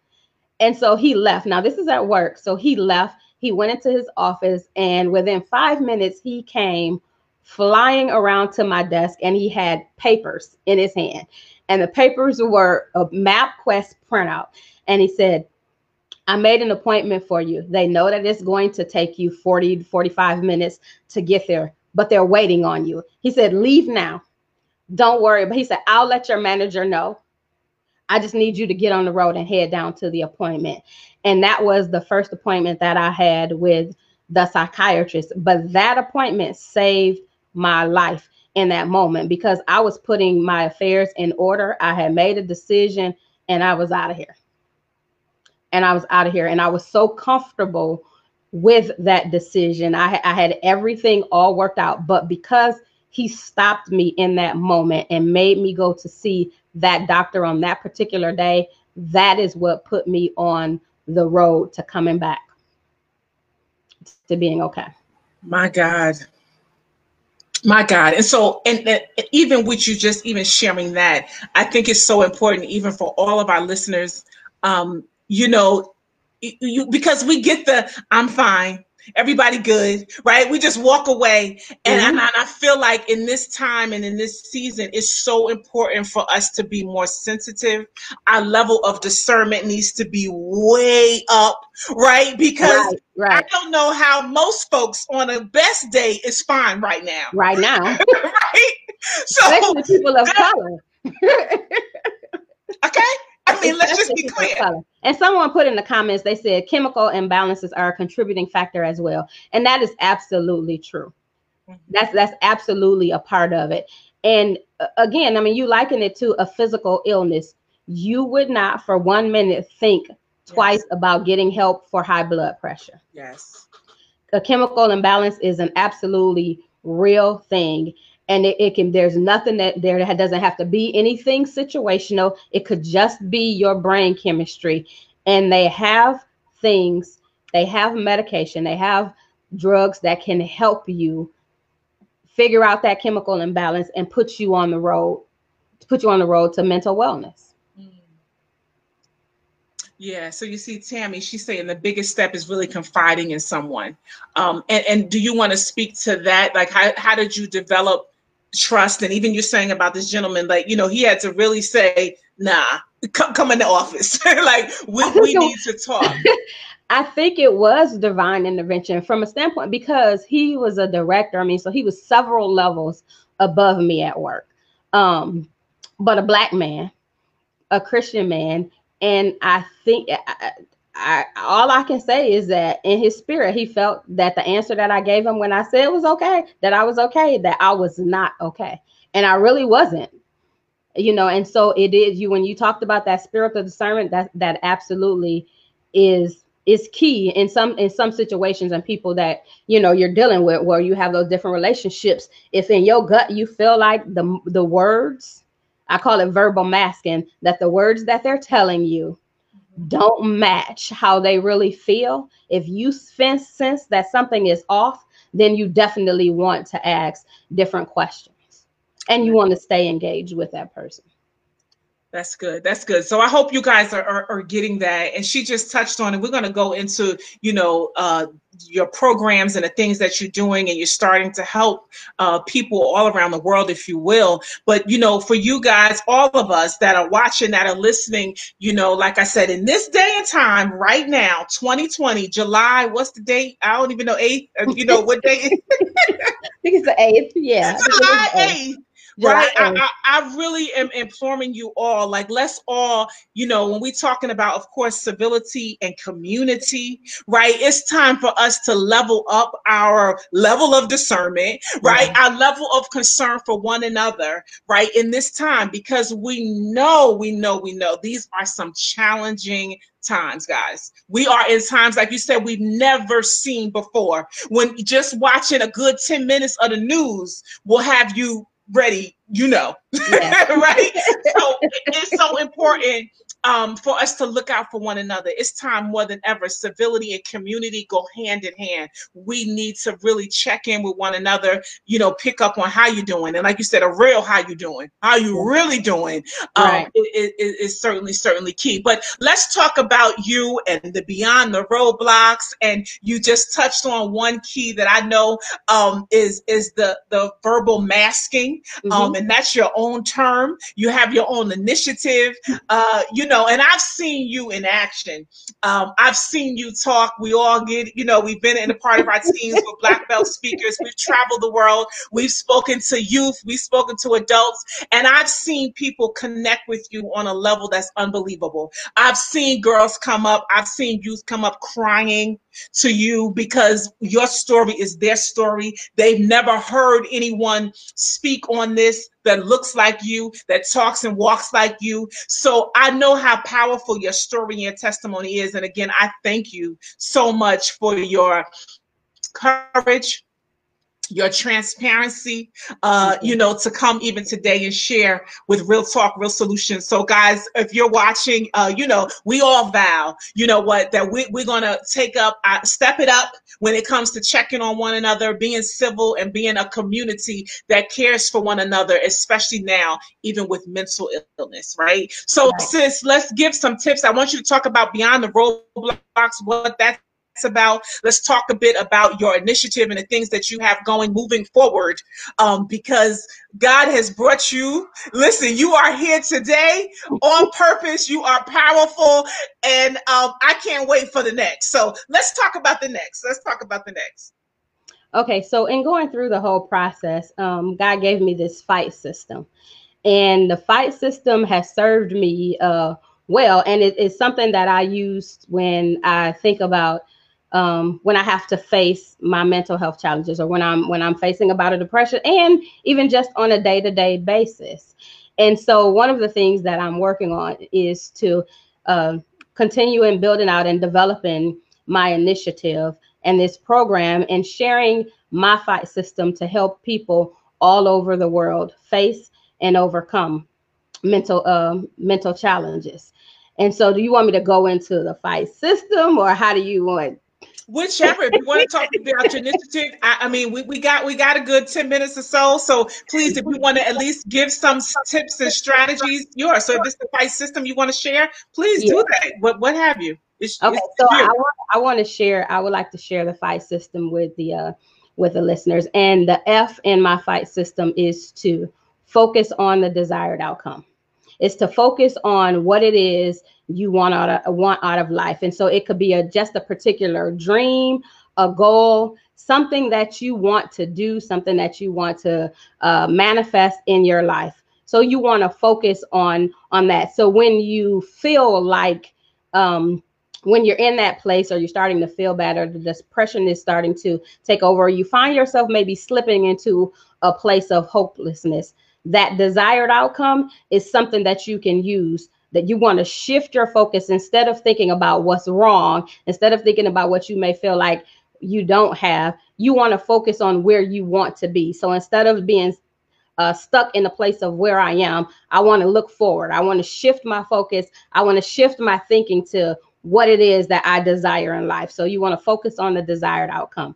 And so he left. Now, this is at work. So he left. He went into his office, and within five minutes, he came flying around to my desk and he had papers in his hand. And the papers were a MapQuest printout. And he said, I made an appointment for you. They know that it's going to take you 40 to 45 minutes to get there, but they're waiting on you. He said, Leave now. Don't worry. But he said, I'll let your manager know. I just need you to get on the road and head down to the appointment. And that was the first appointment that I had with the psychiatrist. But that appointment saved my life in that moment because I was putting my affairs in order. I had made a decision and I was out of here. And I was out of here. And I was so comfortable with that decision. I, I had everything all worked out. But because he stopped me in that moment and made me go to see that doctor on that particular day. That is what put me on the road to coming back to being okay. My God. My God. And so, and, and, even with you just even sharing that, I think it's so important, even for all of our listeners, um, you know, you, because we get the I'm fine, everybody good, right? We just walk away. And, mm-hmm. and I feel like in this time and in this season, it's so important for us to be more sensitive. Our level of discernment needs to be way up, right? Because right, right. I don't know how most folks on a best day is fine right now. Right now. right? So Especially people of color. okay. I mean, let's just be clear. And someone put in the comments, they said chemical imbalances are a contributing factor as well. And that is absolutely true. Mm-hmm. That's that's absolutely a part of it. And uh, again, I mean, you liken it to a physical illness. You would not for one minute think twice about getting help for high blood pressure. Yes. A chemical imbalance is an absolutely real thing and it, it, can there's nothing that there that doesn't have to be anything situational it could just be your brain chemistry and they have things they have medication they have drugs that can help you figure out that chemical imbalance and put you on the road put you on the road to mental wellness yeah, so you see, Tammy, she's saying the biggest step is really confiding in someone. Um, and, and do you want to speak to that? Like, how, how did you develop trust and even you're saying about this gentleman like you know he had to really say nah come, come in the office. Like we, we need to talk. I think it was divine intervention from a standpoint because he was a director i mean so he was several levels above me at work. Um but a black man a christian man and i think I, I, all I can say is that in his spirit, he felt that the answer that I gave him when I said was okay, that I was okay, that I was not okay. And I really wasn't. You know, and so it is you when you talked about that spiritual discernment, that that absolutely is is key in some in some situations and people that you know you're dealing with where you have those different relationships. If in your gut you feel like the the words, I call it verbal masking, that the words that they're telling you don't match how they really feel, if you sense that something is off, then you definitely want to ask different questions. And you want to stay engaged with that person. That's good. That's good. So I hope you guys are, are, are getting that. And she just touched on it. We're going to go into, you know, uh, your programs and the things that you're doing and you're starting to help uh, people all around the world if you will but you know for you guys all of us that are watching that are listening you know like i said in this day and time right now 2020 july what's the date i don't even know 8th uh, you know what day i think it's the 8th yeah july 8th right I, I, I, really am informing you all like let's all you know when we're talking about of course civility and community right it's time for us to level up our level of discernment right yeah. our level of concern for one another right in this time because we know we know we know these are some challenging times, guys. We are in times, like you said, we've never seen before. When just watching a good 10 minutes of the news will have you ready, you know, yeah. right? so it's so important important um, for us to look out for one another. It's time more than ever. Civility and community go hand in hand. We need to really check in with one another. You know, pick up on how you're doing, and like you said, a real how you doing, how you really doing, um, right. is, certainly certainly key. But let's talk about you and the beyond the roadblocks. And you just touched on one key that I know um, is is the the verbal masking, mm-hmm. um, and that's your own term. You have your own initiative. Uh, you know, and I've seen you in action. Um, I've seen you talk. We all get, you know, we've been in a part of our teams with black belt speakers. We've traveled the world. We've spoken to youth. We've spoken to adults, and I've seen people connect with you on a level that's unbelievable. I've seen girls come up. I've seen youth come up crying to you because your story is their story. They've never heard anyone speak on this that looks like you, that talks and walks like you. So I know how powerful your story and your testimony is. And again, I thank you so much for your courage, your transparency, uh, you know, to come even today and share with Real Talk, Real Solutions. So, guys, if you're watching, uh, you know, we all vow, you know what, that we, we're going to take up, uh, step it up when it comes to checking on one another, being civil, and being a community that cares for one another, especially now, even with mental illness, right? So, right. sis, let's give some tips. I want you to talk about Beyond the Roadblocks, what that about. Let's talk a bit about your initiative and the things that you have going moving forward um, because God has brought you. Listen, you are here today on purpose. You are powerful, and um, I can't wait for the next. So let's talk about the next. Let's talk about the next. Okay, so in going through the whole process, um, God gave me this fight system, and the fight system has served me uh, well, and it is something that I use when I think about um, when I have to face my mental health challenges or when I'm when I'm facing about a depression and even just on a day-to-day basis. And so one of the things that I'm working on is to uh, continue in building out and developing my initiative and this program and sharing my fight system to help people all over the world face and overcome mental uh, mental challenges. And so do you want me to go into the fight system or how do you want whichever if you want to talk about your initiative I, I, mean we, we got we got a good 10 minutes or so. So please if you want to at least give some tips and strategies yours so if this fight system you want to share please yeah. do that. What what have you? It's, okay it's so I want, I want to share i would like to share the fight system with the uh with the listeners. And the f in my fight system is to focus on the desired outcome is to focus on what it is you want out of want out of life. And so it could be a just a particular dream, a goal, something that you want to do, something that you want to uh, manifest in your life. So you want to focus on on that. So when you feel like um, when you're in that place or you're starting to feel bad or the depression is starting to take over, you find yourself maybe slipping into a place of hopelessness. That desired outcome is something that you can use that you want to shift your focus instead of thinking about what's wrong, instead of thinking about what you may feel like you don't have, you want to focus on where you want to be. So instead of being uh, stuck in the place of where I am, I want to look forward. I want to shift my focus. I want to shift my thinking to what it is that I desire in life. So you want to focus on the desired outcome.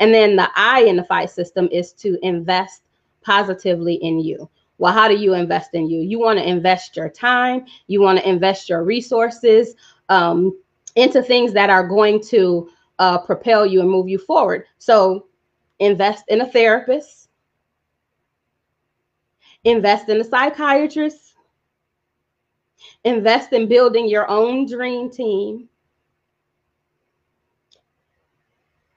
And then the I in the fight system is to invest positively in you. Well, how do you invest in you? You want to invest your time, you want to invest your resources um, into things that are going to uh, propel you and move you forward. So, invest in a therapist, invest in a psychiatrist, invest in building your own dream team.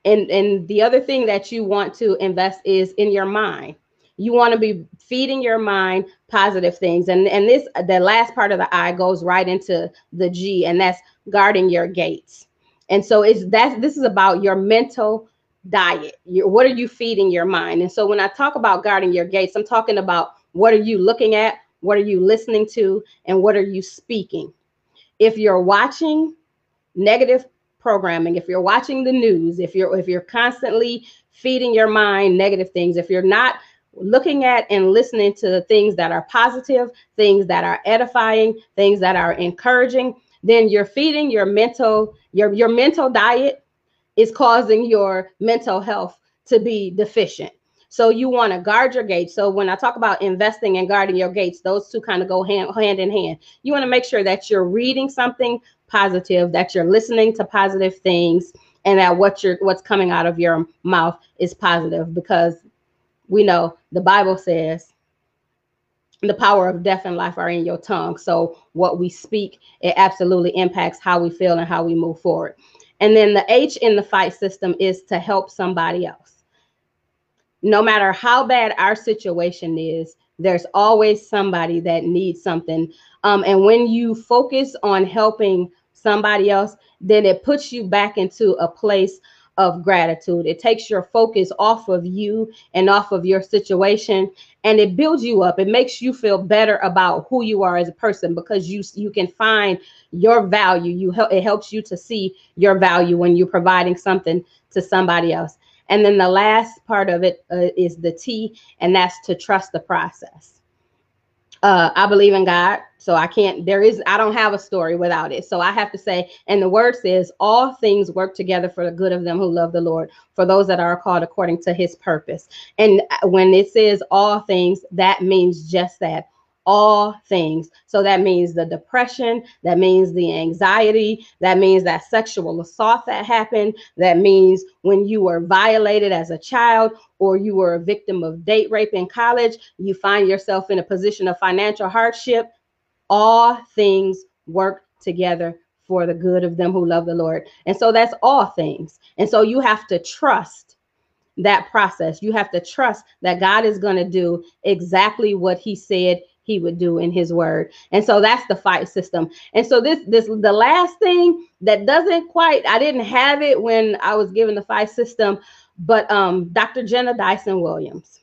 And, and the other thing that you want to invest is in your mind you want to be feeding your mind positive things and and this the last part of the i goes right into the g and that's guarding your gates. And so it's that's this is about your mental diet. Your, what are you feeding your mind? And so when i talk about guarding your gates i'm talking about what are you looking at what are you listening to and what are you speaking. If you're watching negative programming if you're watching the news if you're if you're constantly feeding your mind negative things if you're not looking at and listening to the things that are positive, things that are edifying, things that are encouraging, then you're feeding your mental your your mental diet is causing your mental health to be deficient. So you want to guard your gates. So when I talk about investing and guarding your gates, those two kind of go hand, hand in hand. You want to make sure that you're reading something positive, that you're listening to positive things, and that what you're what's coming out of your mouth is positive because we know the Bible says the power of death and life are in your tongue. So what we speak, it absolutely impacts how we feel and how we move forward. And then the H in the fight system is to help somebody else. No matter how bad our situation is, there's always somebody that needs something. Um, and when you focus on helping somebody else, then it puts you back into a place of gratitude. It takes your focus off of you and off of your situation and it builds you up. It makes you feel better about who you are as a person because you you can find your value. You help it helps you to see your value when you're providing something to somebody else. And then the last part of it uh, is the T and that's to trust the process uh, I believe in God. So I can't, there is, I don't have a story without it. So I have to say, and the word says, all things work together for the good of them who love the Lord, for those that are called according to his purpose. And when it says all things, that means just that all things. So that means the depression, that means the anxiety, that means that sexual assault that happened, that means when you were violated as a child or you were a victim of date rape in college, you find yourself in a position of financial hardship. All things work together for the good of them who love the Lord. And so that's all things. And so you have to trust that process. You have to trust that God is going to do exactly what he said he would do in his word. And so that's the fight system. And so this this the last thing that doesn't quite I didn't have it when I was given the fight system, but um Dr. Jenna Dyson Williams.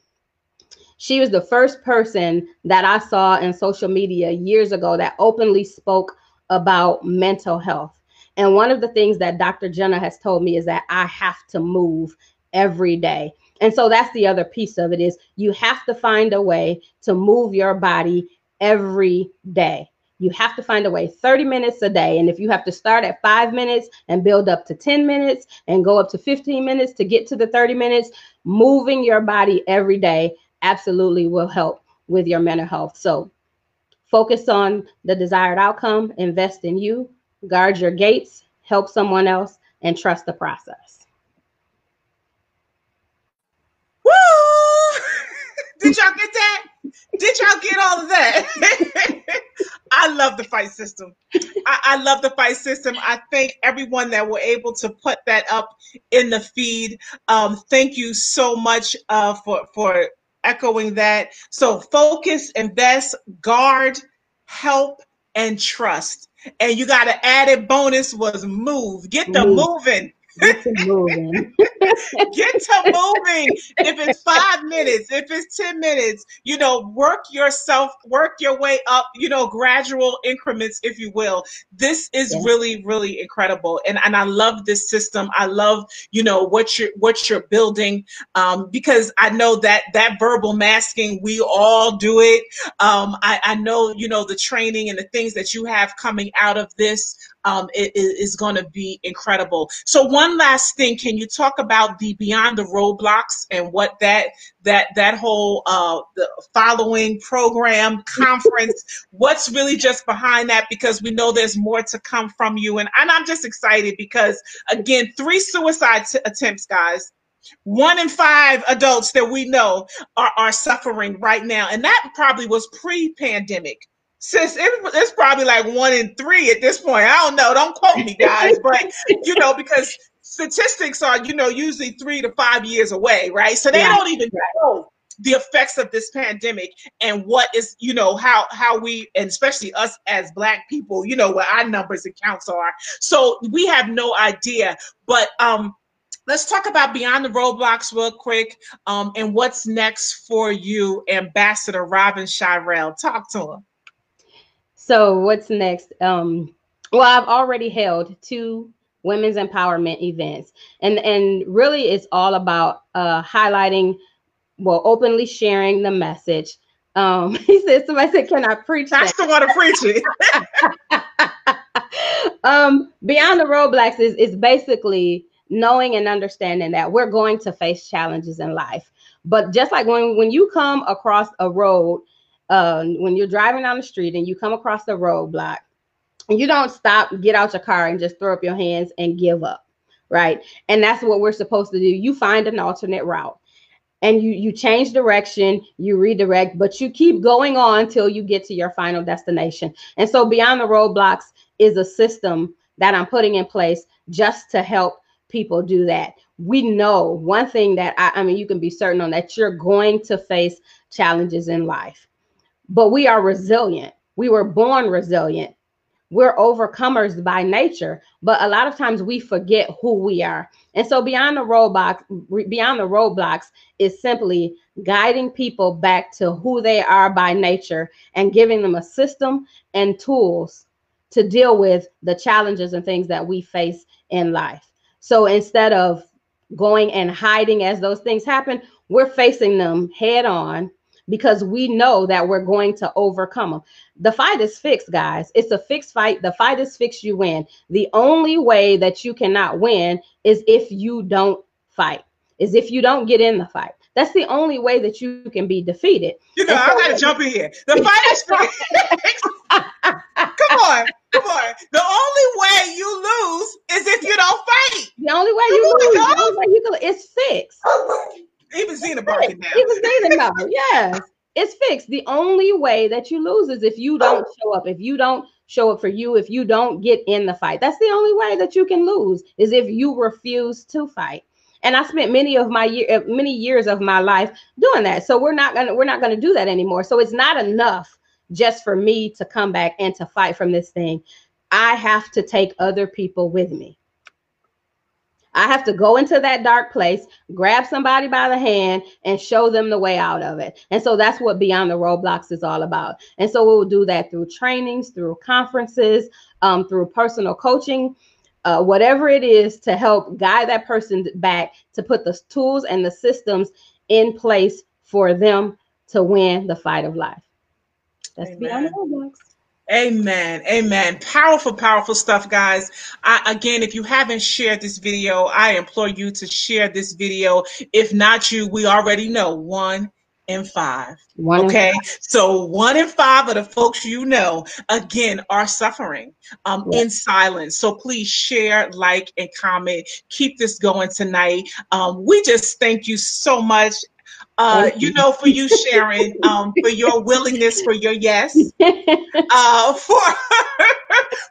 She was the first person that I saw in social media years ago that openly spoke about mental health. And one of the things that Dr. Jenna has told me is that I have to move every day. And so that's the other piece of it is you have to find a way to move your body every day. You have to find a way 30 minutes a day. And if you have to start at five minutes and build up to 10 minutes and go up to 15 minutes to get to the 30 minutes, moving your body every day absolutely will help with your mental health. So focus on the desired outcome, invest in you, guard your gates, help someone else, and trust the process. Did y'all get that? Did y'all get all of that? I love the fight system. I, I, love the fight system. I thank everyone that were able to put that up in the feed. Um, thank you so much uh, for for echoing that. So focus, invest, guard, help, and trust. And you got an added bonus was move. Get the move. moving. Get to moving. Get to moving. If it's five minutes, if it's 10 minutes, you know, work yourself, work your way up, you know, gradual increments, if you will. This is yeah. really, really incredible. And and I love this system. I love, you know, what you're what you're building. Um, because I know that that verbal masking, we all do it. Um, I, I know, you know, the training and the things that you have coming out of this um, is going to be incredible. So one last thing, can you talk about the Beyond the Roadblocks and what that that that whole uh, the following program conference? what's really just behind that? Because we know there's more to come from you, and, and I'm just excited because again, three suicide t- attempts, guys one in five adults that we know are, are suffering right now. And that probably was pre pandemic since it, it's probably like one in three at this point. I don't know. Don't quote me, guys, but you know, because statistics are, you know, usually three to five years away, right? So they yeah. don't even know the effects of this pandemic and what is, you know, how how we and especially us as black people, you know, what our numbers and counts are. So we have no idea. But um let's talk about beyond the roadblocks real quick um, and what's next for you ambassador robin shirell talk to him so what's next? Um, well, I've already held two women's empowerment events, and and really it's all about uh, highlighting well, openly sharing the message. Um, he said, somebody said, can I preach I still want to preach it. um, Beyond the Roadblocks is, is basically knowing and understanding that we're going to face challenges in life. But just like when, when you come across a road, uh, when you're driving down the street and you come across the roadblock, you don't stop, get out your car and just throw up your hands and give up, right? And that's what we're supposed to do. You find an alternate route and you you change direction, you redirect, but you keep going on until you get to your final destination. And so beyond the roadblocks is a system that I'm putting in place just to help people do that. We know one thing that I, I mean, you can be certain on that you're going to face challenges in life, but we are resilient. We were born resilient. We're overcomers by nature, but a lot of times we forget who we are. And so beyond the roadblocks, beyond the roadblocks is simply guiding people back to who they are by nature and giving them a system and tools to deal with the challenges and things that we face in life. So instead of going and hiding as those things happen, we're facing them head on because we know that we're going to overcome them. The fight is fixed, guys. It's a fixed fight. The fight is fixed, you win. The only way that you cannot win is if you don't fight, is if you don't get in the fight. That's the only way that you can be defeated. You know, so, I gotta jump in here. The fight is fixed. come on, come on. The only way you lose is if you don't fight. The only way you lose, the only way you can, it's fixed. Now. Even Zena know. Yes, it's fixed. The only way that you lose is if you don't show up. If you don't show up for you, if you don't get in the fight, that's the only way that you can lose. Is if you refuse to fight. And I spent many of my year, uh, many years of my life doing that. So we're not gonna, we're not gonna do that anymore. So it's not enough just for me to come back and to fight from this thing. I have to take other people with me. I have to go into that dark place, grab somebody by the hand, and show them the way out of it. And so that's what Beyond the Roadblocks is all about. And so we'll do that through trainings, through conferences, um, through personal coaching, uh, whatever it is to help guide that person back to put the tools and the systems in place for them to win the fight of life. That's Amen. Beyond the Roadblocks. Amen. Amen. Powerful, powerful stuff, guys. I, again, if you haven't shared this video, I implore you to share this video. If not you, we already know one in five. One okay. Five. So one in five of the folks you know, again, are suffering um, yeah. in silence. So please share, like, and comment. Keep this going tonight. Um, we just thank you so much uh, you know, for you, Sharon, um, for your willingness, for your yes, uh, for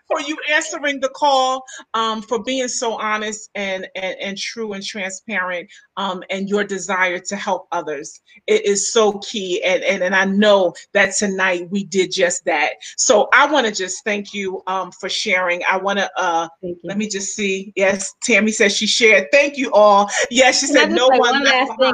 for you answering the call, um, for being so honest and, and, and true and transparent, um, and your desire to help others. It is so key. And, and, and I know that tonight we did just that. So I want to just thank you um, for sharing. I want to, uh, let me just see. Yes, Tammy says she shared. Thank you all. Yes, she Can said no one, one last thing,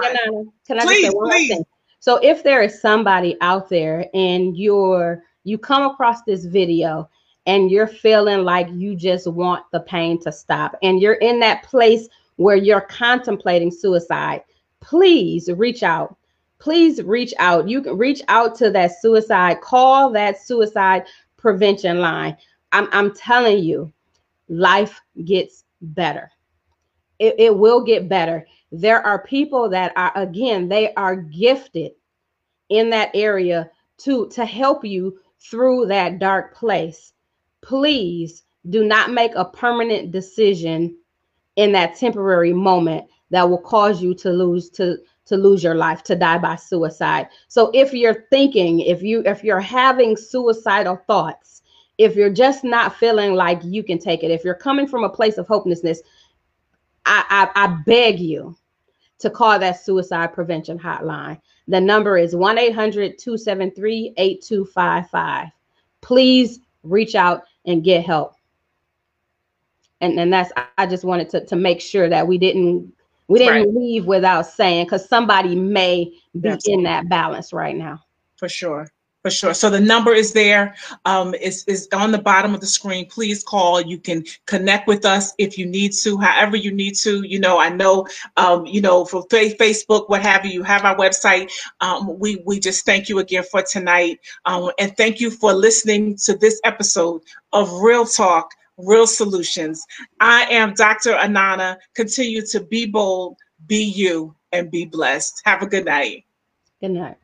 Can I please, just say one please. thing? So if there is somebody out there and you're you come across this video and you're feeling like you just want the pain to stop and you're in that place where you're contemplating suicide, please reach out. Please reach out. You can reach out to that suicide, call that suicide prevention line. I'm, I'm telling you, life gets better. It, it will get better. There are people that are, again, they are gifted in that area to, to help you through that dark place please do not make a permanent decision in that temporary moment that will cause you to lose to to lose your life to die by suicide. So if you're thinking if you if you're having suicidal thoughts if you're just not feeling like you can take it if you're coming from a place of hopelessness i i, I beg you to call that suicide prevention hotline. The number is 1-800-273-8255 please reach out and get help. And and that's I just wanted to to make sure that we didn't we didn't right. leave without saying because somebody may be Absolutely. in that balance right now. For sure. For sure. So the number is there. Um, is is on the bottom of the screen. Please call. You can connect with us if you need to, however you need to. You know, I know, um, you know, for Facebook, what have you. You have our website. Um, we we just thank you again for tonight, um, and thank you for listening to this episode of Real Talk, Real Solutions. I am Dr. Anana. Continue to be bold, be you, and be blessed. Have a good night. Good night.